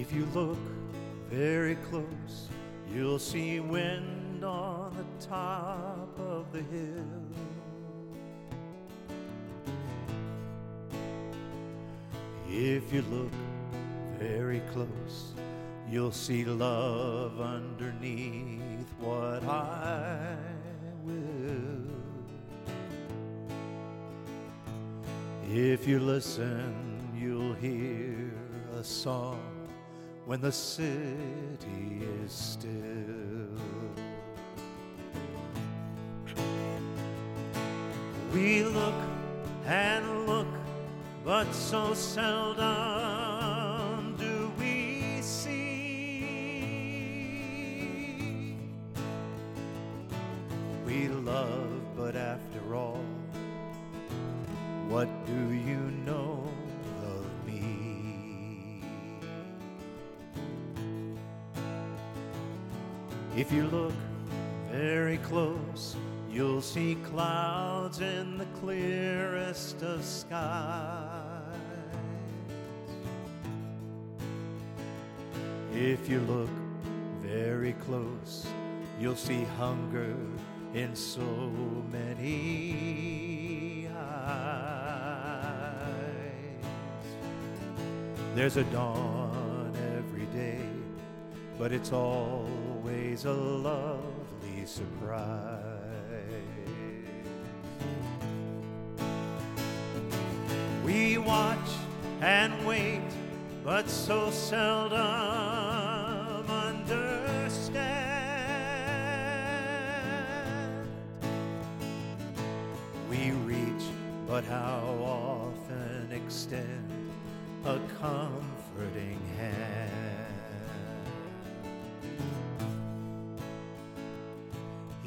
If you look very close, you'll see wind on the top of the hill. If you look very close, you'll see love underneath what I will. If you listen, you'll hear a song when the city is still. We look and look, but so seldom do we see. We love, but after all, what do you know If you look very close, you'll see clouds in the clearest of skies. If you look very close, you'll see hunger in so many eyes. There's a dawn every day, but it's always a lovely surprise. We watch and wait, but so seldom understand. We reach, but how often extend a comforting hand.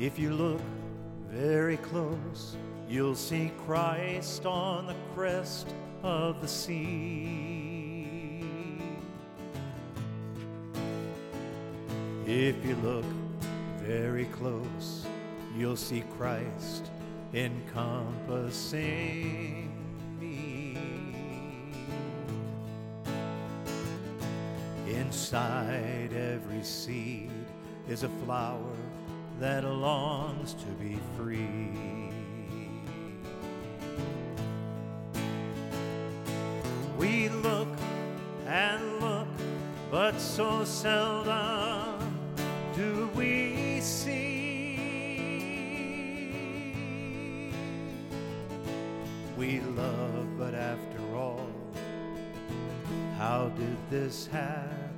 If you look very close, you'll see Christ on the crest of the sea. If you look very close, you'll see Christ encompassing me. Inside every seed is a flower that longs to be free. We look and look, but so seldom do we see. We love, but after all, how did this happen?